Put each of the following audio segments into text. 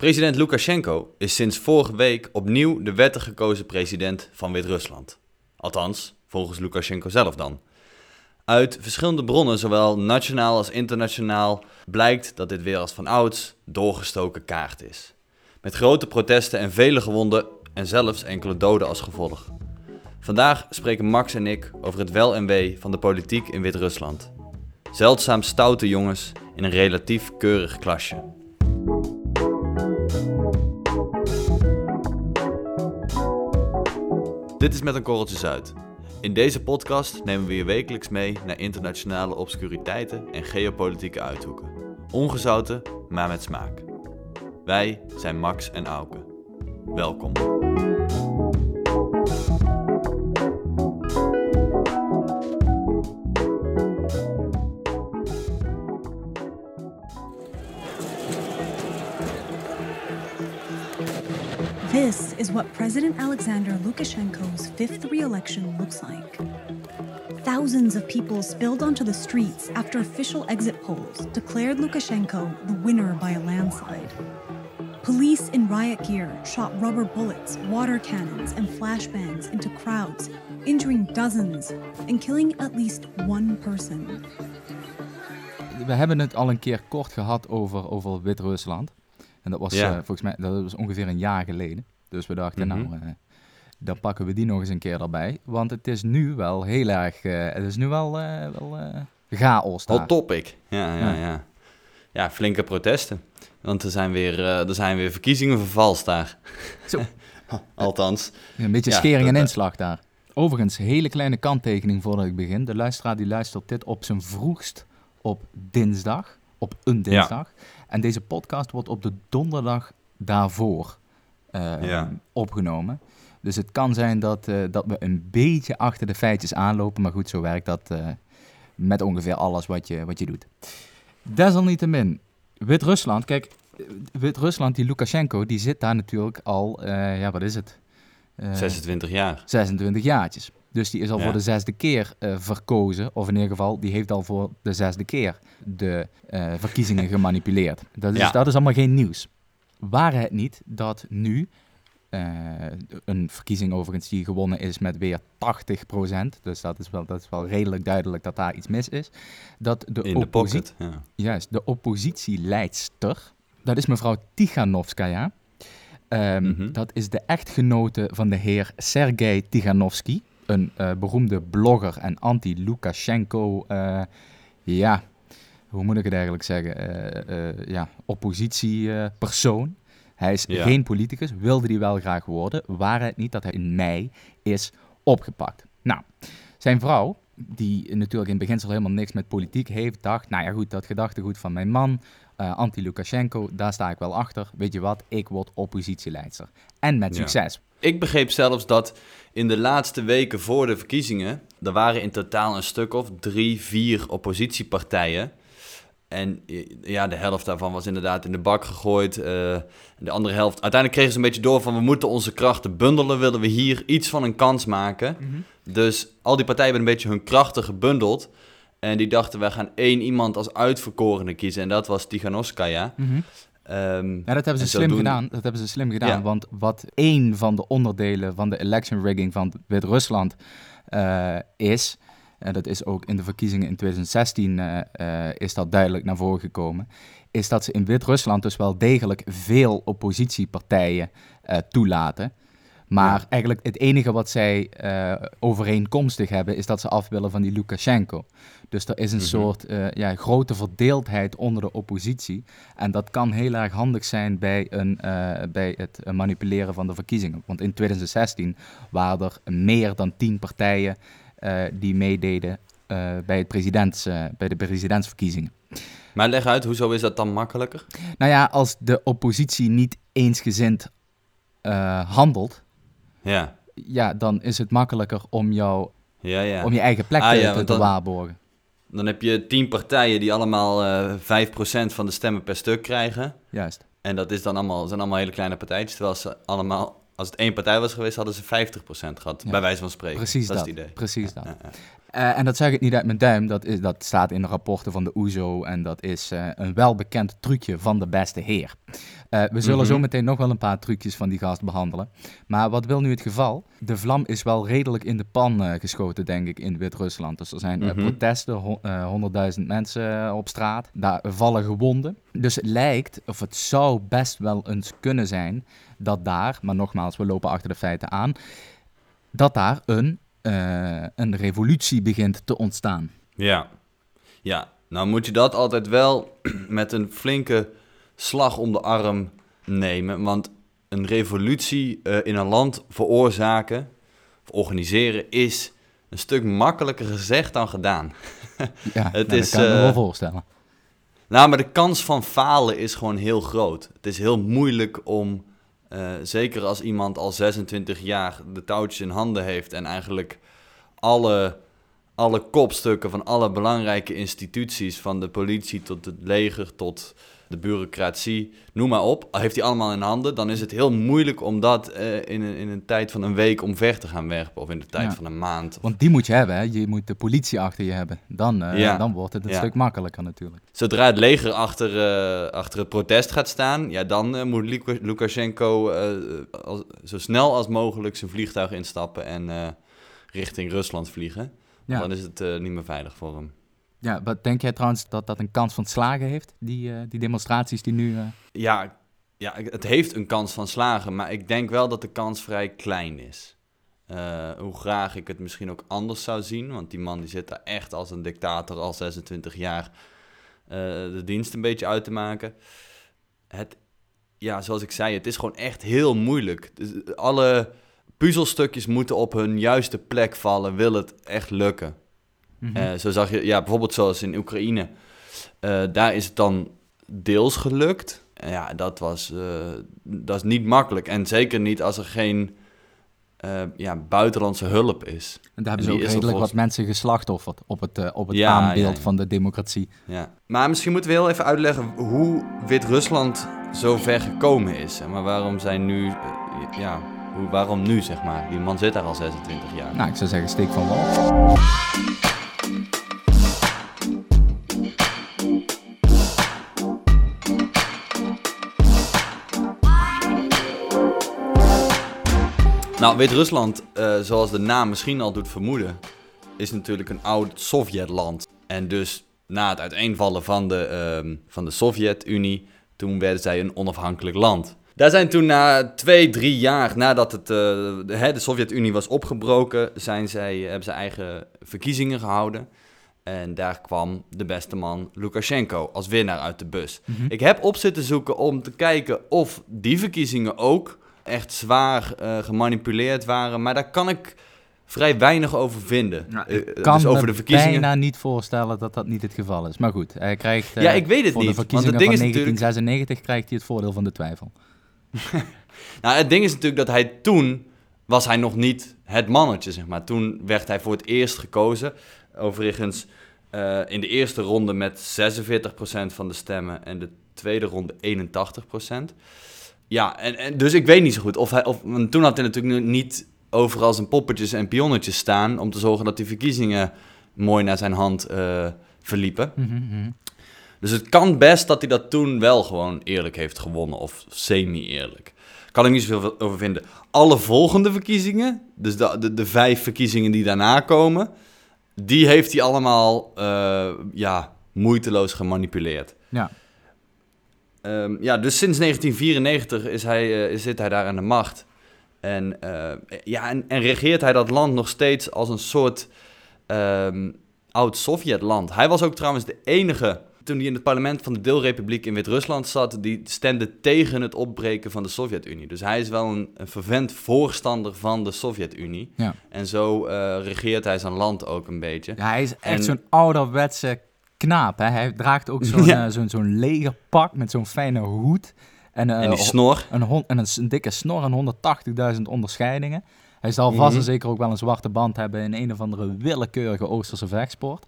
President Lukashenko is sinds vorige week opnieuw de wettig gekozen president van Wit-Rusland. Althans, volgens Lukashenko zelf dan. Uit verschillende bronnen, zowel nationaal als internationaal, blijkt dat dit weer als van ouds doorgestoken kaart is. Met grote protesten en vele gewonden en zelfs enkele doden als gevolg. Vandaag spreken Max en ik over het wel en wee van de politiek in Wit-Rusland. Zeldzaam stoute jongens in een relatief keurig klasje. Dit is Met een Korreltje Zuid. In deze podcast nemen we je wekelijks mee naar internationale obscuriteiten en geopolitieke uithoeken. Ongezouten, maar met smaak. Wij zijn Max en Auke. Welkom. This is what President Alexander Lukashenko's fifth re election looks like. Thousands of people spilled onto the streets after official exit polls declared Lukashenko the winner by a landslide. Police in riot gear shot rubber bullets, water cannons, and flashbangs into crowds, injuring dozens and killing at least one person. We hebben het al een keer kort gehad over, over Wit-Rusland. En dat was Ja. eh, volgens mij dat was ongeveer een jaar geleden. Dus we dachten, Mhm. nou, eh, dan pakken we die nog eens een keer erbij. Want het is nu wel heel erg, eh, het is nu wel, wel chaos daar. Hot topic. Ja, ja, Ja. ja. Ja, flinke protesten. Want er zijn weer, er zijn weer verkiezingen vervalst daar. Zo. Althans. Een beetje Ja, schering en inslag daar. Overigens, hele kleine kanttekening voordat ik begin. De luisteraar die luistert dit op zijn vroegst op dinsdag. Op een dinsdag. En deze podcast wordt op de donderdag daarvoor eh, Ja. opgenomen. Dus het kan zijn dat, eh, dat we een beetje achter de feitjes aanlopen. Maar goed, zo werkt dat eh, met ongeveer alles wat je, wat je doet. Desalniettemin, Wit-Rusland, kijk, eh, Wit-Rusland, die Lukashenko, die zit daar natuurlijk al, ja, wat is het? Eh, 26 jaar. 26 jaartjes. Dus die is al Ja. voor de zesde keer eh, verkozen. Of in ieder geval, die heeft al voor de zesde keer de eh, verkiezingen gemanipuleerd. Dat is, Ja. dat is allemaal geen nieuws. Waren het niet dat nu, eh, een verkiezing overigens die gewonnen is met weer 80%, dus dat is, wel, dat is wel redelijk duidelijk dat daar iets mis is, dat de, In de opposi- pocket. Ja. juist, de oppositieleidster, dat is mevrouw Tiganovskaya. Ehm, Mhm. Dat is de echtgenote van de heer Sergei Tiganovsky, een eh, beroemde blogger en anti-Lukashenko, eh, ja, hoe moet ik het eigenlijk zeggen, eh, ja, oppositiepersoon. hij is Ja. geen politicus, wilde hij wel graag worden, waar het niet dat hij in mei is opgepakt. Nou, zijn vrouw, die natuurlijk in beginsel helemaal niks met politiek heeft, dacht, nou ja goed, dat gedachtegoed van mijn man, eh, anti-Lukashenko, daar sta ik wel achter. Weet je wat, ik word oppositieleidster. En met Ja. succes. Ik begreep zelfs dat in de laatste weken voor de verkiezingen... er waren in totaal een stuk of drie, vier oppositiepartijen... En eh, ja, de helft daarvan was inderdaad in de bak gegooid. eh, en de andere helft... Uiteindelijk kregen ze een beetje door van... we moeten onze krachten bundelen. Willen we hier iets van een kans maken? Dus al die partijen hebben een beetje hun krachten gebundeld. En die dachten, wij gaan één iemand als uitverkorene kiezen. En dat was Tiganovskaya. Mhm. Ehm, Ja, dat hebben ze slim gedaan. Dat hebben ze slim gedaan. Ja. Want wat één van de onderdelen van de election rigging van Wit-Rusland eh, is, en dat is ook in de verkiezingen in 2016 eh, eh, is dat duidelijk naar voren gekomen, is dat ze in Wit-Rusland dus wel degelijk veel oppositiepartijen toelaten. Maar Ja. eigenlijk het enige wat zij eh, overeenkomstig hebben, is dat ze af willen van die Lukashenko. Dus er is een Mhm. soort eh, ja, grote verdeeldheid onder de oppositie. En dat kan heel erg handig zijn bij, een, eh, bij het manipuleren van de verkiezingen. Want in 2016 waren er meer dan tien partijen die meededen bij, het presidents, bij de presidentsverkiezingen. Maar leg uit, hoezo is dat dan makkelijker? Nou ja, als de oppositie niet eensgezind handelt, Ja, ja, dan is het makkelijker om, jou, ja, ja. om je eigen plek Ah, te, ja, te- want te dan- waarborgen. Dan heb je tien partijen die allemaal eh 5% van de stemmen per stuk krijgen. Juist. En dat is dan allemaal, zijn allemaal hele kleine partijtjes. Terwijl ze allemaal, als het één partij was geweest, hadden ze 50% gehad. Ja. Bij wijze van spreken. Precies dat. dat. is het idee. Precies Ja, dat. ja. Eh, en dat zeg ik niet uit mijn duim, dat, is, dat staat in de rapporten van de OESO en dat is uh, een welbekend trucje van de beste heer. Uh, we zullen mm -hmm. zo meteen nog wel een paar trucjes van die gast behandelen. Maar wat wil nu het geval? De vlam is wel redelijk in de pan geschoten, denk ik, in Wit-Rusland. Dus er zijn mm -hmm. protesten, honderdduizend mensen op straat, daar vallen gewonden. Dus het lijkt, of het zou best wel eens kunnen zijn, dat daar, maar nogmaals, we lopen achter de feiten aan, dat daar een uh, een revolutie begint te ontstaan. Ja. ja, nou moet je dat altijd wel met een flinke slag om de arm nemen. Want een revolutie uh, in een land veroorzaken of organiseren is een stuk makkelijker gezegd dan gedaan. ja, het nou, is, dat kan ik me wel uh, voorstellen. Nou, maar de kans van falen is gewoon heel groot. Het is heel moeilijk om uh, zeker als iemand al 26 jaar de touwtjes in handen heeft en eigenlijk alle, alle kopstukken van alle belangrijke instituties, van de politie tot het leger tot de bureaucratie, noem maar op, heeft hij allemaal in handen, dan is het heel moeilijk om dat uh, in, een, in een tijd van een week omver te gaan werpen of in de tijd ja. van een maand. Want die moet je hebben, hè? je moet de politie achter je hebben. Dan, uh, ja. dan wordt het een ja. stuk makkelijker natuurlijk. Zodra het leger achter, uh, achter het protest gaat staan, ja, dan moet Lukashenko als, zo snel als mogelijk zijn vliegtuig instappen en richting Rusland vliegen. Dan is het niet meer veilig voor hem. Ja, wat denk jij trouwens dat dat een kans van slagen heeft, die, uh, die demonstraties die nu... Uh... Ja, ja, het heeft een kans van slagen, maar ik denk wel dat de kans vrij klein is. Uh, hoe graag ik het misschien ook anders zou zien, want die man die zit daar echt als een dictator al 26 jaar de dienst een beetje uit te maken. Het, ja, zoals ik zei, het is gewoon echt heel moeilijk. Dus alle puzzelstukjes moeten op hun juiste plek vallen, wil het echt lukken. Mm -hmm. uh, zo zag je, ja, bijvoorbeeld zoals in Oekraïne. Uh, daar is het dan deels gelukt. En ja, dat was dat is niet makkelijk. En zeker niet als er geen ja, buitenlandse hulp is. En daar hebben ze ook redelijk volgens... wat mensen geslachtofferd op het, op het ja, aanbeeld ja, ja. van de democratie. Ja. Maar misschien moeten we heel even uitleggen hoe Wit-Rusland zo ver gekomen is. Maar waarom zijn nu, ja, hoe, waarom nu zeg maar? Die man zit daar al 26 jaar. Nou, ik zou zeggen, steek van wal. Nou, Wit-Rusland, uh, zoals de naam misschien al doet vermoeden, is natuurlijk een oud Sovjetland. En dus na het uiteenvallen van de, uh, van de Sovjet-Unie, toen werden zij een onafhankelijk land. Daar zijn toen na twee, drie jaar nadat het, uh, de, de Sovjet-Unie was opgebroken, zijn zij, hebben ze eigen verkiezingen gehouden. En daar kwam de beste man Lukashenko als winnaar uit de bus. Mm -hmm. Ik heb op zitten zoeken om te kijken of die verkiezingen ook echt zwaar uh, gemanipuleerd waren. Maar daar kan ik vrij weinig over vinden. Nou, ik kan dus over de verkiezingen. bijna niet voorstellen dat dat niet het geval is. Maar goed, hij krijgt uh, ja, ik weet het voor niet, de verkiezingen want het van 1996 natuurlijk... krijgt hij het voordeel van de twijfel. nou, het ding is natuurlijk dat hij toen was hij nog niet het mannetje, zeg maar. Toen werd hij voor het eerst gekozen. Overigens uh, in de eerste ronde met 46% van de stemmen en de tweede ronde 81%. Ja, en, en, dus ik weet niet zo goed of hij. Of, toen had hij natuurlijk niet overal zijn poppetjes en pionnetjes staan. om te zorgen dat die verkiezingen mooi naar zijn hand uh, verliepen. Mm -hmm. Dus het kan best dat hij dat toen wel gewoon eerlijk heeft gewonnen. of semi-eerlijk. Kan ik niet zoveel over vinden. Alle volgende verkiezingen, dus de, de, de vijf verkiezingen die daarna komen. die heeft hij allemaal uh, ja, moeiteloos gemanipuleerd. Ja. Um, ja, dus sinds 1994 is hij, uh, zit hij daar aan de macht. En, uh, ja, en, en, regeert hij dat land nog steeds als een soort um, oud-Sovjet-land. Hij was ook trouwens de enige, toen hij in het parlement van de deelrepubliek in Wit-Rusland zat, die stemde tegen het opbreken van de Sovjet-Unie. Dus hij is wel een, een vervent voorstander van de Sovjet-Unie. Ja. En zo uh, regeert hij zijn land ook een beetje. Ja, hij is echt en, zo'n ouderwetse knaap. Hè? Hij draagt ook zo'n ja. uh, zo'n zo'n legerpak met zo'n fijne hoed. En, uh, en die snor. Een, een, en een, een, dikke snor en 180.000 onderscheidingen. Hij zal vast mm -hmm. en zeker ook wel een zwarte band hebben in een of andere willekeurige Oosterse vechtsport.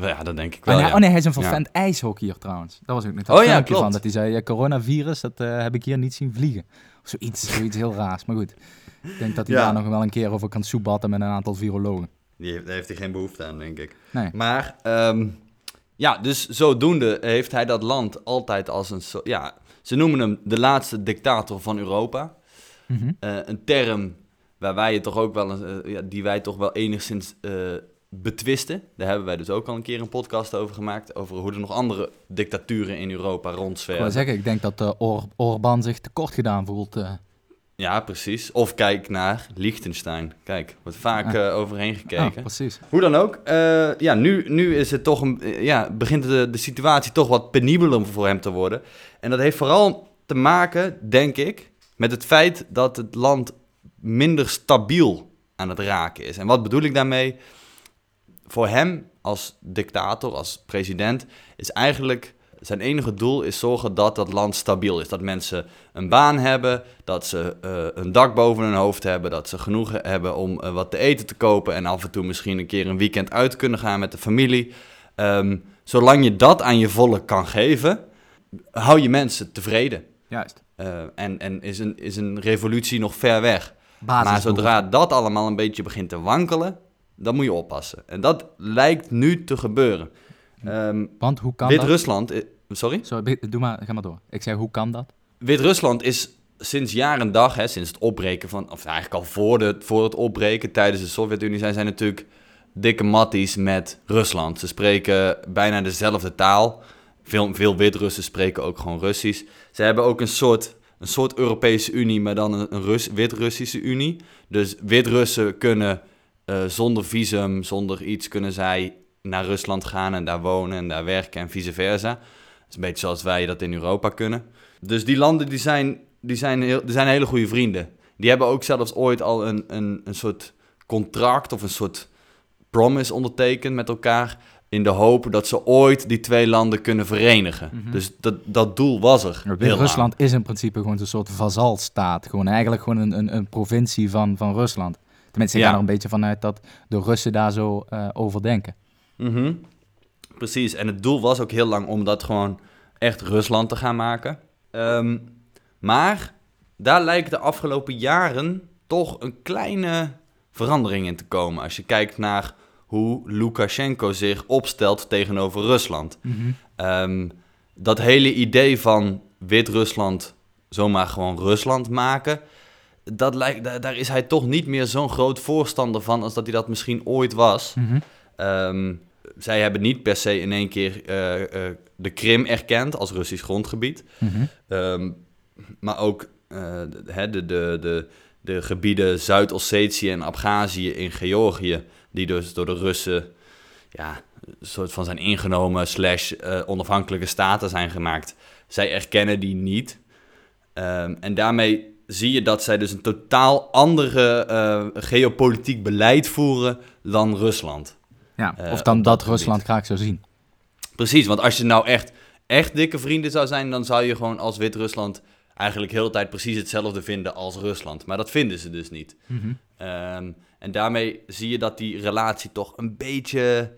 Ja, dat denk ik wel. Oh nee, ja. oh, nee hij is een vervent ja. ijshockeyer trouwens. Dat was ook net een oh, ja, klopt. van. Dat hij zei, ja, coronavirus, dat uh, heb ik hier niet zien vliegen. Of zoiets, zoiets heel raars. Maar goed, ik denk dat hij daar nog wel een keer over kan soebatten met een aantal virologen. Die heeft, daar heeft hij geen behoefte aan, denk ik. Nee. Maar ehm, ja, dus zodoende heeft hij dat land altijd als een soort... Ja, ze noemen hem de laatste dictator van Europa. Mhm. Eh, een term waar wij het toch ook wel, eh, ja, die wij toch wel enigszins eh, betwisten. Daar hebben wij dus ook al een keer een podcast over gemaakt. Over hoe er nog andere dictaturen in Europa Ik rondzwerven. zeggen, ik denk dat uh, Or Orbán zich tekort gedaan voelt. eh. Ja, precies. Of kijk naar Liechtenstein. Kijk, wordt vaak eh, overheen gekeken. precies. Hoe dan ook. eh, ja, nu, nu is het toch een, eh, ja, begint de, de situatie toch wat penibeler voor hem te worden. En dat heeft vooral te maken, denk ik, met het feit dat het land minder stabiel aan het raken is. En wat bedoel ik daarmee? Voor hem als dictator, als president, is eigenlijk zijn enige doel is zorgen dat dat land stabiel is. Dat mensen een baan hebben, dat ze eh, een dak boven hun hoofd hebben, dat ze genoeg hebben om eh, wat te eten te kopen en af en toe misschien een keer een weekend uit kunnen gaan met de familie. Ehm, zolang je dat aan je volk kan geven, hou je mensen tevreden. Juist. Eh, en en is, een, is een revolutie nog ver weg. Maar zodra dat allemaal een beetje begint te wankelen, dan moet je oppassen. En dat lijkt nu te gebeuren. Ehm, Want hoe kan dat? Wit-Rusland... Sorry? Doe maar, ga maar door. Ik zei, hoe kan dat? Wit-Rusland is sinds jaar en dag, hè, sinds het opbreken van... Of eigenlijk al voor, de, voor het opbreken tijdens de Sovjet-Unie... zijn zij natuurlijk dikke matties met Rusland. Ze spreken bijna dezelfde taal. Veel, veel Wit-Russen spreken ook gewoon Russisch. Ze hebben ook een soort, een soort Europese Unie, maar dan een, een Rus, Wit-Russische Unie. Dus Wit-Russen kunnen eh, zonder visum, zonder iets, kunnen zij naar Rusland gaan en daar wonen en daar werken en vice versa. Dat is een beetje zoals wij dat in Europa kunnen. Dus die landen die zijn, die zijn, heel, die zijn hele goede vrienden. Die hebben ook zelfs ooit al een, een, een soort contract of een soort promise ondertekend met elkaar. In de hoop dat ze ooit die twee landen kunnen verenigen. Mhm. Dus dat, dat doel was er. heel lang. Is in principe gewoon een soort vazalstaat. Gewoon eigenlijk gewoon een, een, een provincie van, van Rusland. Tenminste, ik Ja. ga er een beetje vanuit dat de Russen daar zo eh, over denken. Mhm. Precies, en het doel was ook heel lang om dat gewoon echt Rusland te gaan maken. Ehm, maar daar lijkt de afgelopen jaren toch een kleine verandering in te komen. Als je kijkt naar hoe Lukashenko zich opstelt tegenover Rusland. Ehm, dat hele idee van Wit-Rusland zomaar gewoon Rusland maken, dat lijkt, daar, is hij toch niet meer zo'n groot voorstander van als dat hij dat misschien ooit was. Mhm. Ehm, zij hebben niet per se in één keer eh, eh, de Krim erkend als Russisch grondgebied. Mhm. Ehm, maar ook eh, de, de, de, de, de gebieden Zuid-Ossetië en Abhazie in Georgië, die dus door de Russen ja, een soort van zijn ingenomen slash onafhankelijke staten zijn gemaakt. Zij erkennen die niet. Ehm, en daarmee zie je dat zij dus een totaal andere eh, geopolitiek beleid voeren dan Rusland. Ja, Eh, of dan dat dat Rusland graag zou zien. Precies, want als je nou echt, echt dikke vrienden zou zijn, dan zou je gewoon als Wit-Rusland eigenlijk heel de tijd precies hetzelfde vinden als Rusland. Maar dat vinden ze dus niet. Ehm, en daarmee zie je dat die relatie toch een beetje...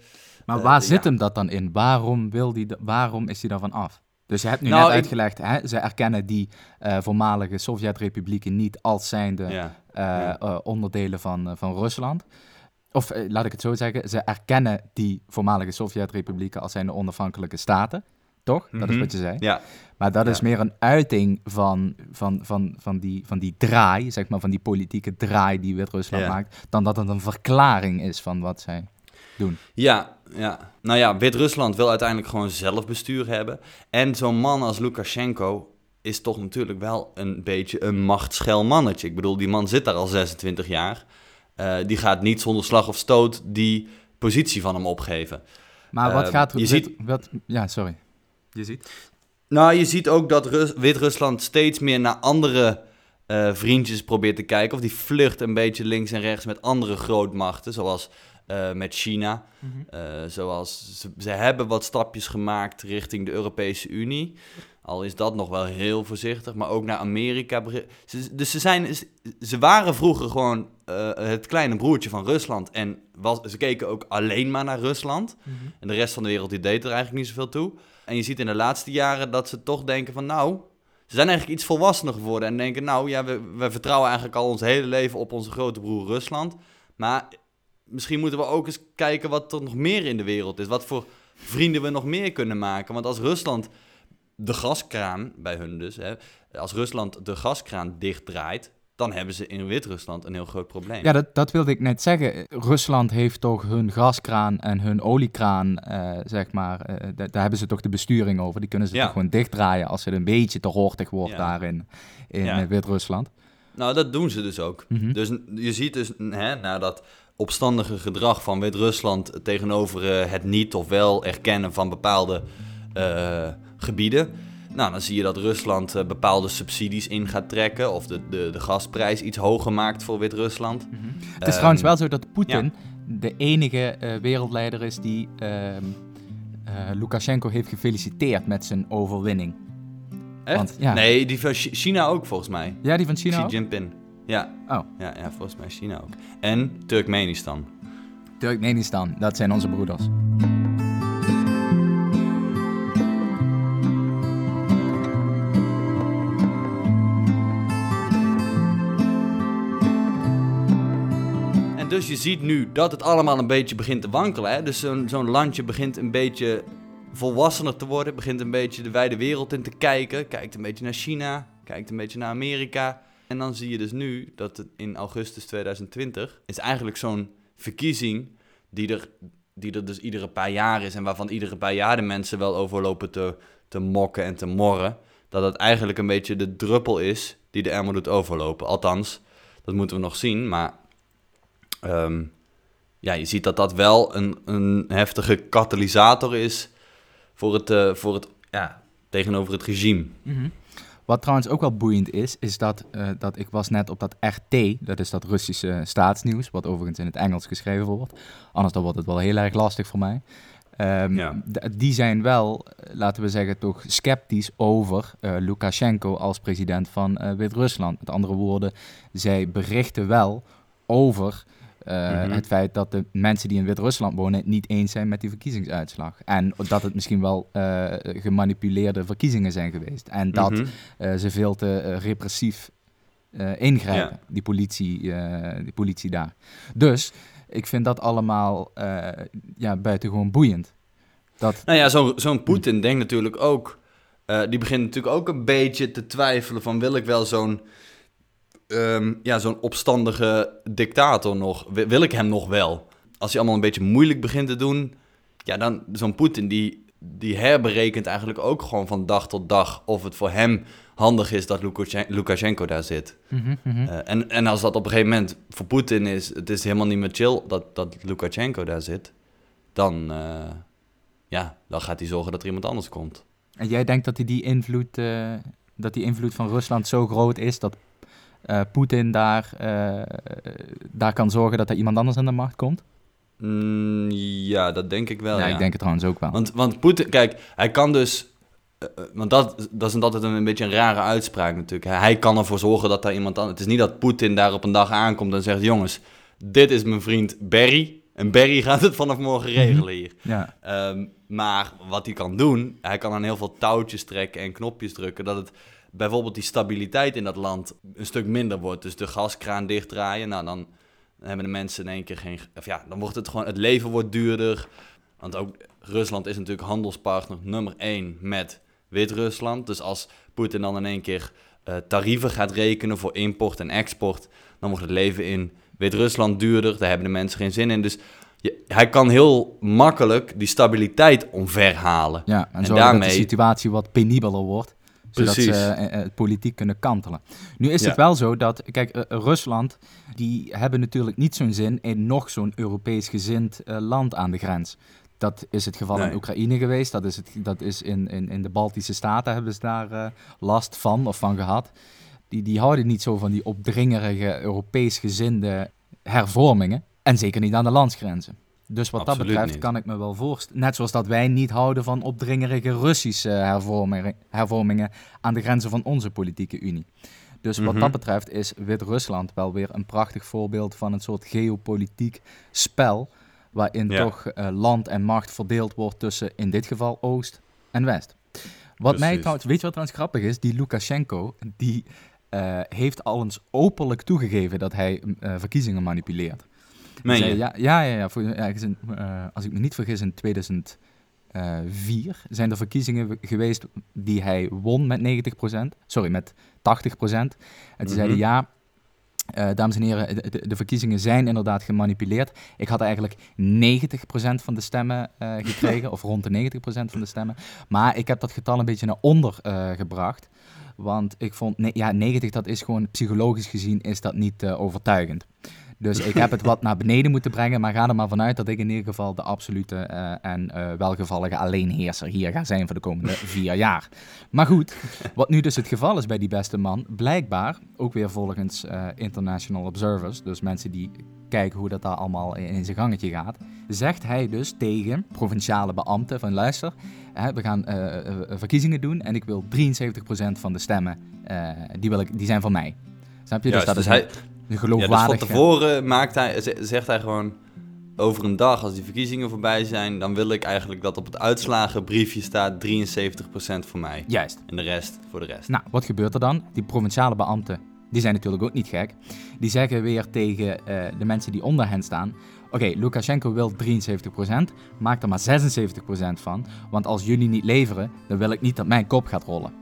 Maar Eh, waar zit ja. hem dat dan in? Waarom, wil die, waarom is hij daarvan af? Dus je hebt nu Nou, net ik- uitgelegd, hè, ze erkennen die eh, voormalige Sovjet-republieken niet als zijnde Ja, eh, ja. eh, onderdelen van, van Rusland. Of laat ik het zo zeggen, ze erkennen die voormalige Sovjet-republieken als zijnde onafhankelijke staten. Toch? Dat is Mhm. wat je zei. ja, Maar dat is meer een uiting van, van, van, van, die, van die draai, zeg maar, van die politieke draai die Wit-Rusland maakt, dan dat het een verklaring is van wat zij doen. ja, ja. Nou ja, Wit-Rusland wil uiteindelijk gewoon zelfbestuur hebben. En zo'n man als Lukashenko is toch natuurlijk wel een beetje een machtsschel mannetje. Ik bedoel, die man zit daar al 26 jaar. Eh, die gaat niet zonder slag of stoot die positie van hem opgeven. Maar wat Ehm, gaat... je Wit- ziet- wat, ja, sorry. Je ziet? Nou, je ziet ook dat Rus- Wit-Rusland steeds meer naar andere eh, vriendjes probeert te kijken. Of die vlucht een beetje links en rechts met andere grootmachten, zoals eh, met China. Eh, zoals ze, ze hebben wat stapjes gemaakt richting de Europese Unie. Al is dat nog wel heel voorzichtig, maar ook naar Amerika. Ze, dus ze, zijn, ze- waren vroeger gewoon eh, het kleine broertje van Rusland. En was, ze keken ook alleen maar naar Rusland. En de rest van de wereld die deed er eigenlijk niet zoveel toe. En je ziet in de laatste jaren dat ze toch denken van nou, ze zijn eigenlijk iets volwassener geworden. En denken nou ja, we, we vertrouwen eigenlijk al ons hele leven op onze grote broer Rusland. Maar misschien moeten we ook eens kijken wat er nog meer in de wereld is. Wat voor vrienden we nog meer kunnen maken. Want als Rusland de gaskraan, bij hun dus, hè, als Rusland de gaskraan dichtdraait, dan hebben ze in Wit-Rusland een heel groot probleem. Ja, dat, dat wilde ik net zeggen. Rusland heeft toch hun gaskraan en hun oliekraan, eh, zeg maar, eh, da- daar hebben ze toch de besturing over. Die kunnen ze Ja. toch gewoon dichtdraaien als het een beetje te hortig wordt Ja. daarin in Ja. eh, Wit-Rusland. Nou, dat doen ze dus ook. Mhm. Dus je ziet dus, hè, na dat opstandige gedrag van Wit-Rusland tegenover eh, het niet of wel erkennen van bepaalde eh, gebieden. Nou, dan zie je dat Rusland eh, bepaalde subsidies in gaat trekken of de, de, de gasprijs iets hoger maakt voor Wit-Rusland. Het is trouwens wel zo dat Poetin de enige wereldleider is die ehm, eh, Lukashenko heeft gefeliciteerd met zijn overwinning. Echt? Want, ja. Nee, die van Chi- China ook volgens mij. Ja, die van China Xi ook? Jinping. Ja. Oh. Ja, ja, volgens mij China ook. En Turkmenistan. Turkmenistan, dat zijn onze broeders. En dus je ziet nu dat het allemaal een beetje begint te wankelen. Hè? Dus zo'n zo'n landje begint een beetje volwassener te worden. Begint een beetje de wijde wereld in te kijken. Kijkt een beetje naar China. Kijkt een beetje naar Amerika. En dan zie je dus nu dat in augustus 2020 is eigenlijk zo'n verkiezing die er, die er dus iedere paar jaar is. En waarvan iedere paar jaar de mensen wel over lopen te, te mokken en te morren. Dat het eigenlijk een beetje de druppel is die de emmer doet overlopen. Althans, dat moeten we nog zien. Maar Ehm, ja, je ziet dat dat wel een, een heftige katalysator is voor het, eh, voor het ja, tegenover het regime. Mhm. Wat trouwens ook wel boeiend is, is dat, eh, dat ik was net op dat RT, dat is dat Russische staatsnieuws, wat overigens in het Engels geschreven wordt. Anders dan wordt het wel heel erg lastig voor mij. Ehm, Ja. die zijn wel, eh, laten we zeggen, toch sceptisch over Lukashenko als president van Wit-Rusland. Met andere woorden, zij berichten wel over eh, Mhm. het feit dat de mensen die in Wit-Rusland wonen het niet eens zijn met die verkiezingsuitslag. En dat het misschien wel eh, gemanipuleerde verkiezingen zijn geweest. En dat Mhm. eh, ze veel te repressief ingrijpen, Ja. die, politie, die politie daar. Dus ik vind dat allemaal ja, buitengewoon boeiend. Dat, Nou ja, zo- zo'n Poetin denkt natuurlijk ook... die begint natuurlijk ook een beetje te twijfelen van... wil ik wel zo'n ehm, ja, zo'n opstandige dictator nog? Wil, ik hem nog wel? Als hij allemaal een beetje moeilijk begint te doen... ja, dan zo'n Poetin die, die herberekent eigenlijk ook gewoon van dag tot dag... of het voor hem handig is dat Lukashen- Lukashenko daar zit. Mhm, mhm. Eh, en, en als dat op een gegeven moment voor Poetin is, het is helemaal niet meer chill dat, dat Lukashenko daar zit, dan, eh, ja, dan gaat hij zorgen dat er iemand anders komt. En jij denkt dat die, die, invloed, eh, dat die invloed van Rusland zo groot is dat eh, Poetin daar, eh, daar kan zorgen dat er iemand anders aan de macht komt? Mm, ja, dat denk ik wel. ja, ja, ik denk het trouwens ook wel. Want, want Poetin, kijk, hij kan dus. eh, want dat, dat is altijd een, een beetje een rare uitspraak natuurlijk. Hij, kan ervoor zorgen dat daar iemand anders. Het is niet dat Poetin daar op een dag aankomt en zegt: Jongens, dit is mijn vriend Barry. En Barry gaat het vanaf morgen regelen hier. ja. Ehm, maar wat hij kan doen, hij kan aan heel veel touwtjes trekken en knopjes drukken. Dat het bijvoorbeeld die stabiliteit in dat land een stuk minder wordt. Dus de gaskraan dichtdraaien. Nou, dan hebben de mensen in één keer geen. Of ja, dan wordt het gewoon. Het leven wordt duurder. Want ook Rusland is natuurlijk handelspartner nummer één met Wit-Rusland. Dus als Poetin dan in één keer eh, tarieven gaat rekenen voor import en export, dan wordt het leven in Wit-Rusland duurder. Daar hebben de mensen geen zin in. Dus je- hij kan heel makkelijk die stabiliteit omverhalen. Ja, en, En dat daarmee- de situatie wat penibeler wordt. Zodat Precies. ze eh, eh, het politiek kunnen kantelen. Nu is Ja. het wel zo dat, kijk, eh, Rusland, die hebben natuurlijk niet zo'n zin in nog zo'n Europees gezind eh, land aan de grens. Dat is het geval in. Oekraïne geweest. Dat is, het, dat is in, in, in de Baltische Staten hebben ze daar eh, last van of van gehad. Die, die houden niet zo van die opdringerige Europees gezinde hervormingen. En zeker niet aan de landsgrenzen. Dus wat dat betreft niet. kan ik me wel voorstellen. Net zoals dat wij niet houden van opdringerige Russische hervormingen, hervormingen aan de grenzen van onze politieke unie. Dus wat Mhm. dat betreft is Wit-Rusland wel weer een prachtig voorbeeld van een soort geopolitiek spel. Waarin Ja. toch eh, land en macht verdeeld wordt tussen in dit geval Oost en West. Wat mij trouwens, weet je wat trouwens grappig is? Die Lukashenko, die eh, heeft al eens openlijk toegegeven dat hij eh, verkiezingen manipuleert. Meen Zei-? Ja, ja, ja, ja, voor, in, eh, als ik me niet vergis, in 2004 zijn er verkiezingen geweest die hij won met 90%. Sorry, met 80%. En zeiden Mhm. ja, eh, dames en heren, de, de- verkiezingen zijn inderdaad gemanipuleerd. Ik had eigenlijk 90% van de stemmen eh, gekregen, of rond de 90% van de stemmen. Maar ik heb dat getal een beetje naar onder eh, gebracht. Want ik vond, nee, ja, 90, dat is gewoon psychologisch gezien is dat niet eh, overtuigend. Dus ik heb het wat naar beneden moeten brengen, maar ga er maar vanuit dat ik in ieder geval de absolute eh, en eh, welgevallige alleenheerser hier ga zijn voor de komende vier jaar. Maar goed, wat nu dus het geval is bij die beste man, blijkbaar, ook weer volgens eh, International Observers, dus mensen die kijken hoe dat daar allemaal in, in zijn gangetje gaat, zegt hij dus tegen provinciale beambten van luister, hè, we gaan verkiezingen doen en ik wil 73% van de stemmen, eh, die, wil ik, die zijn van mij. Snap je? Juist, dus dat dus is hij, ja, dus van tevoren maakt hij, zegt hij gewoon... Over een dag, als die verkiezingen voorbij zijn... dan wil ik eigenlijk dat op het uitslagenbriefje staat... 73% voor mij. Juist. En de rest voor de rest. Nou, wat gebeurt er dan? Die provinciale beambten, die zijn natuurlijk ook niet gek. Die zeggen weer tegen eh, de mensen die onder hen staan... Oké, Lukashenko wil 73%, maak er maar 76% van. Want als jullie niet leveren, dan wil ik niet dat mijn kop gaat rollen.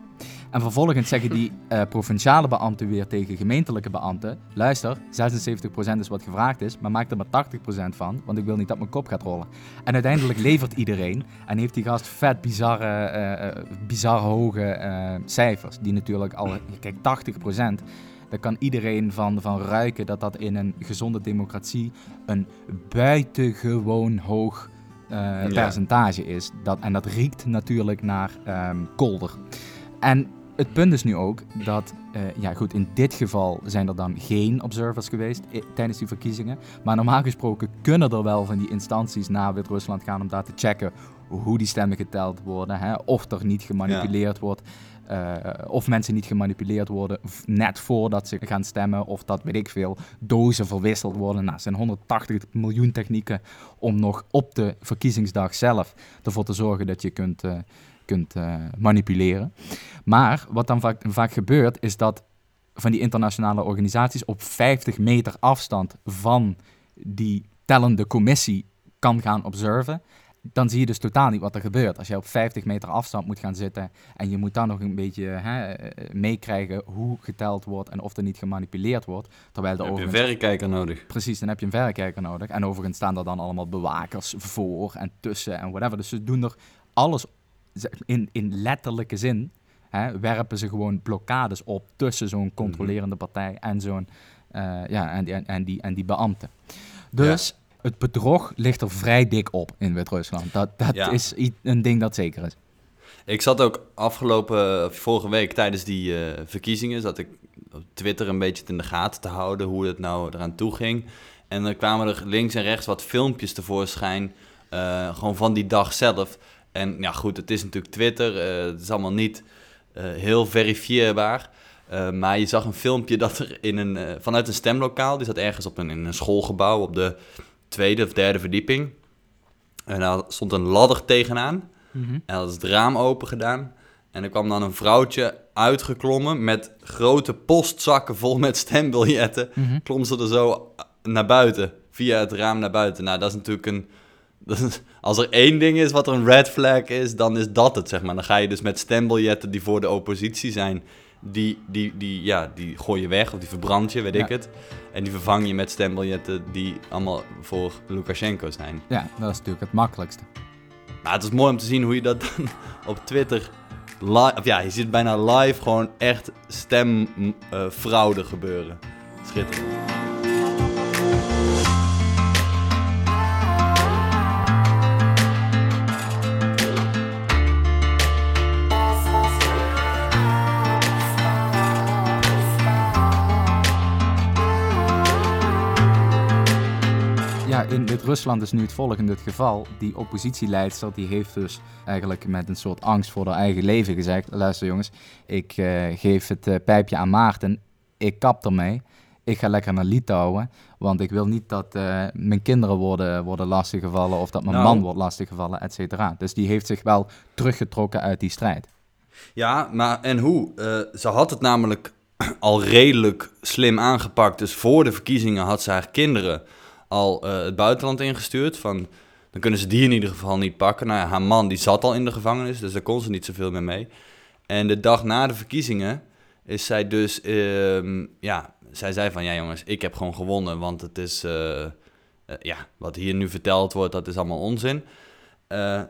En vervolgens zeggen die eh, provinciale beambten weer tegen gemeentelijke beambten... Luister, 76% is wat gevraagd is, maar maak er maar 80% van... want ik wil niet dat mijn kop gaat rollen. En uiteindelijk levert iedereen en heeft die gast vet bizarre, eh, eh, bizarre hoge cijfers. Die natuurlijk al, kijk, 80%. Daar kan iedereen van, van ruiken dat dat in een gezonde democratie een buitengewoon hoog percentage is. Dat, en dat riekt natuurlijk naar ehm, kolder. En het punt is nu ook dat, eh, ja goed, in dit geval zijn er dan geen observers geweest i- tijdens die verkiezingen. Maar normaal gesproken kunnen er wel van die instanties naar Wit-Rusland gaan om daar te checken hoe die stemmen geteld worden. Hè, of er niet gemanipuleerd wordt. eh, of mensen niet gemanipuleerd worden v- net voordat ze gaan stemmen. Of dat, weet ik veel, dozen verwisseld worden. Nou, er zijn 180 miljoen technieken om nog op de verkiezingsdag zelf ervoor te zorgen dat je kunt, eh, kunt eh, manipuleren. Maar wat dan vaak, vaak gebeurt, is dat van die internationale organisaties op 50 meter afstand van die tellende commissie kan gaan observen. Dan zie je dus totaal niet wat er gebeurt. Als je op 50 meter afstand moet gaan zitten en je moet dan nog een beetje eh, meekrijgen hoe geteld wordt en of er niet gemanipuleerd wordt. Terwijl er Dan heb je een verrekijker nodig. Precies, dan heb je een verrekijker nodig. En overigens staan er dan allemaal bewakers voor en tussen en whatever. Dus ze doen er alles in, in letterlijke zin. Hè, werpen ze gewoon blokkades op tussen zo'n controlerende partij en zo'n eh, ja, en, die- en, en, die, en die beambten. Dus het bedrog ligt er vrij dik op in Wit-Rusland. Dat, dat Ja. is een ding dat zeker is. Ik zat ook afgelopen, of vorige week tijdens die eh, verkiezingen, zat ik op Twitter een beetje in de gaten te houden hoe het nou eraan toe ging. En dan kwamen er links en rechts wat filmpjes tevoorschijn, eh, gewoon van die dag zelf. En ja goed, het is natuurlijk Twitter, eh, het is allemaal niet eh, heel verifieerbaar. Eh, maar je zag een filmpje dat er in een, vanuit een stemlokaal, die zat ergens op een, in een schoolgebouw op de tweede of derde verdieping. En daar stond een ladder tegenaan. En dat is het raam open gedaan. En er kwam dan een vrouwtje uitgeklommen met grote postzakken vol met stembiljetten. Mhm. Klom ze er zo naar buiten, via het raam naar buiten. Nou, dat is natuurlijk een... als er één ding is wat een red flag is, dan is dat het, zeg maar. Dan ga je dus met stembiljetten die voor de oppositie zijn... Die, die, die, ja, die gooi je weg of die verbrand je, weet Ja. ik het. En die vervang je met stembiljetten die allemaal voor Lukashenko zijn. Ja, dat is natuurlijk het makkelijkste. Maar het is mooi om te zien hoe je dat dan op Twitter live... Of ja, je ziet bijna live gewoon echt stemfraude gebeuren. Schitterend. Ja, in Wit-Rusland is nu het volgende het geval. Die oppositieleidster die heeft dus eigenlijk met een soort angst voor haar eigen leven gezegd... luister jongens, ik eh, geef het eh, pijpje aan Maarten, ik kap ermee. Ik ga lekker naar Litouwen, want ik wil niet dat eh, mijn kinderen worden, worden lastiggevallen... of dat mijn Nou. man wordt lastiggevallen, et cetera. Dus die heeft zich wel teruggetrokken uit die strijd. Ja, maar en hoe? Ze had het namelijk al redelijk slim aangepakt. Dus voor de verkiezingen had ze haar kinderen al eh, het buitenland ingestuurd. Van, dan kunnen ze die in ieder geval niet pakken. Nou ja, haar man die zat al in de gevangenis, dus daar kon ze niet zoveel meer mee. En de dag na de verkiezingen is zij dus, ehm, ja, zij zei van, ja jongens, ik heb gewoon gewonnen, want het is, eh, eh, ja, wat hier nu verteld wordt, dat is allemaal onzin.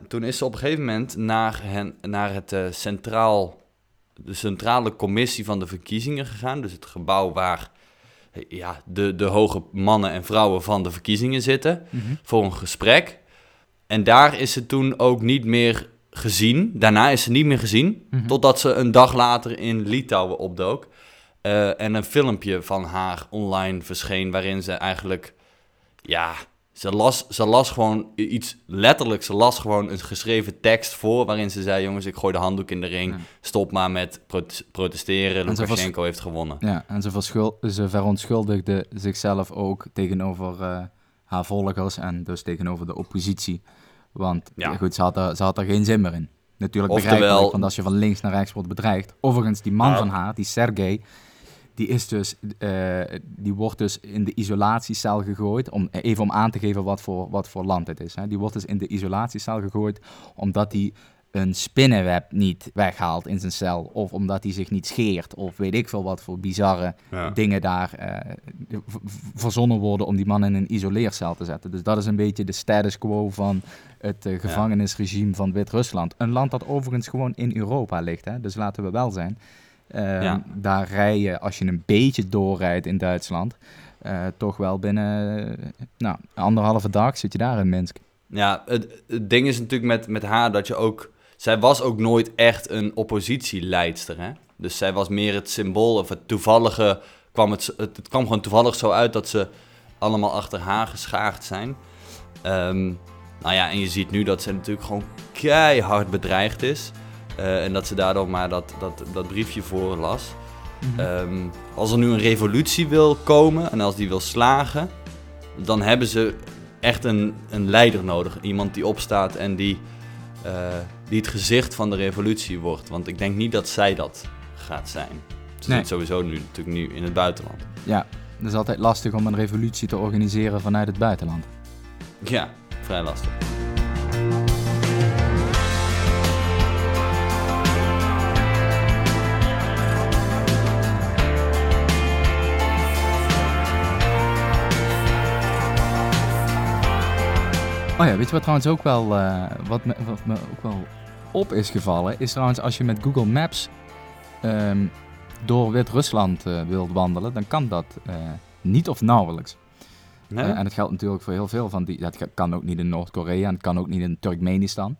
Toen is ze op een gegeven moment naar, hen, naar het centraal, de centrale commissie van de verkiezingen gegaan. Dus het gebouw waar ja, de, de hoge mannen en vrouwen van de verkiezingen zitten. Voor een gesprek. En daar is ze toen ook niet meer gezien. Daarna is ze niet meer gezien. Mhm. Totdat ze een dag later in Litouwen opdook. Eh, en een filmpje van haar online verscheen. Waarin ze eigenlijk. Ja, ze las, ze las gewoon iets letterlijk. Ze las gewoon een geschreven tekst voor. Waarin ze zei: Jongens, ik gooi de handdoek in de ring. Ja. Stop maar met prote- protesteren. En ze was- Lukashenko heeft gewonnen. Ja, en ze, ze verontschuldigde zichzelf ook tegenover eh, haar volgers en dus tegenover de oppositie. Want Ja. ja. goed, ze had, er, ze had er geen zin meer in. Natuurlijk Oftewel- begrijpelijk, want als je van links naar rechts wordt bedreigd. Overigens, die man van haar, die Sergej, die, is dus, eh, die wordt dus in de isolatiecel gegooid. Om, even om aan te geven wat voor, wat voor land het is. Hè. Die wordt dus in de isolatiecel gegooid omdat hij een spinnenweb niet weghaalt in zijn cel. Of omdat hij zich niet scheert. Of weet ik veel wat voor bizarre Ja. dingen daar eh, verzonnen worden om die man in een isoleercel te zetten. Dus dat is een beetje de status quo van het eh, gevangenisregime van Wit-Rusland. Een land dat overigens gewoon in Europa ligt, hè? dus laten we wel zijn. Eh, Ja. Daar rij je, als je een beetje doorrijdt in Duitsland, eh, toch wel binnen nou, anderhalve dag zit je daar in Minsk. Ja, het, het ding is natuurlijk met, met haar dat je ook... Zij was ook nooit echt een oppositieleidster, hè? Dus zij was meer het symbool of het toevallige... Kwam het, het, het kwam gewoon toevallig zo uit dat ze allemaal achter haar geschaard zijn. Ehm, nou ja, en je ziet nu dat ze natuurlijk gewoon keihard bedreigd is. Eh, en dat ze daardoor maar dat, dat, dat briefje voorlas. Ehm, als er nu een revolutie wil komen en als die wil slagen, dan hebben ze echt een, een leider nodig. Iemand die opstaat en die, eh, die het gezicht van de revolutie wordt. Want ik denk niet dat zij dat gaat zijn. Ze Nee. zit sowieso nu, natuurlijk nu in het buitenland. Ja, het is altijd lastig om een revolutie te organiseren vanuit het buitenland. Ja, vrij lastig. Oh ja, weet je wat trouwens ook wel, eh, wat, me, wat me ook wel op is gevallen, is trouwens als je met Google Maps ehm, door Wit-Rusland eh, wilt wandelen, dan kan dat eh, niet of nauwelijks. Nee? En dat geldt natuurlijk voor heel veel van die. Dat kan ook niet in Noord-Korea en het kan ook niet in Turkmenistan.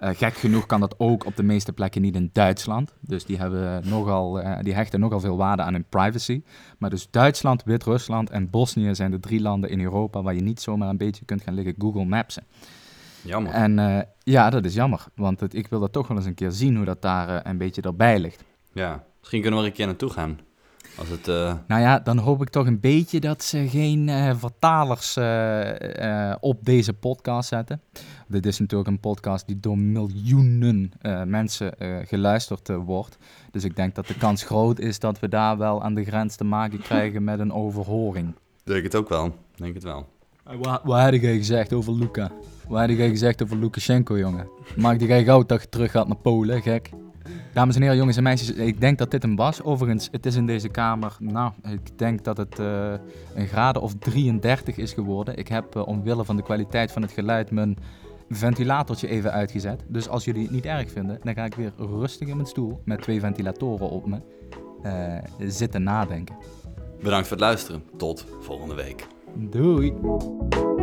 Eh, gek genoeg kan dat ook op de meeste plekken niet in Duitsland. Dus die, hebben nogal, eh, die hechten nogal veel waarde aan hun privacy. Maar dus Duitsland, Wit-Rusland en Bosnië zijn de drie landen in Europa waar je niet zomaar een beetje kunt gaan liggen Google Mapsen. Jammer. En eh, ja, dat is jammer, want het, ik wil dat toch wel eens een keer zien hoe dat daar een beetje erbij ligt. Ja, misschien kunnen we er een keer naartoe gaan. Als het... eh, Nou ja, dan hoop ik toch een beetje dat ze geen eh, vertalers eh, op deze podcast zetten. Dit is natuurlijk een podcast die door miljoenen eh, mensen eh, geluisterd wordt. Dus ik denk dat de kans groot is dat we daar wel aan de grens te maken krijgen met een overhoring. denk het ook wel. Denk het wel. Wat, wat had jij gezegd over Luka? Wat had jij gezegd over Lukashenko, jongen? Maak die jij goud dat je terug gaat naar Polen, gek? Dames en heren, jongens en meisjes, ik denk dat dit hem was. Overigens, het is in deze kamer, nou, ik denk dat het eh, een graden of 33 is geworden. Ik heb eh, omwille van de kwaliteit van het geluid mijn ventilatortje even uitgezet. Dus als jullie het niet erg vinden, dan ga ik weer rustig in mijn stoel met twee ventilatoren op me eh, zitten nadenken. Bedankt voor het luisteren. Tot volgende week. Doei!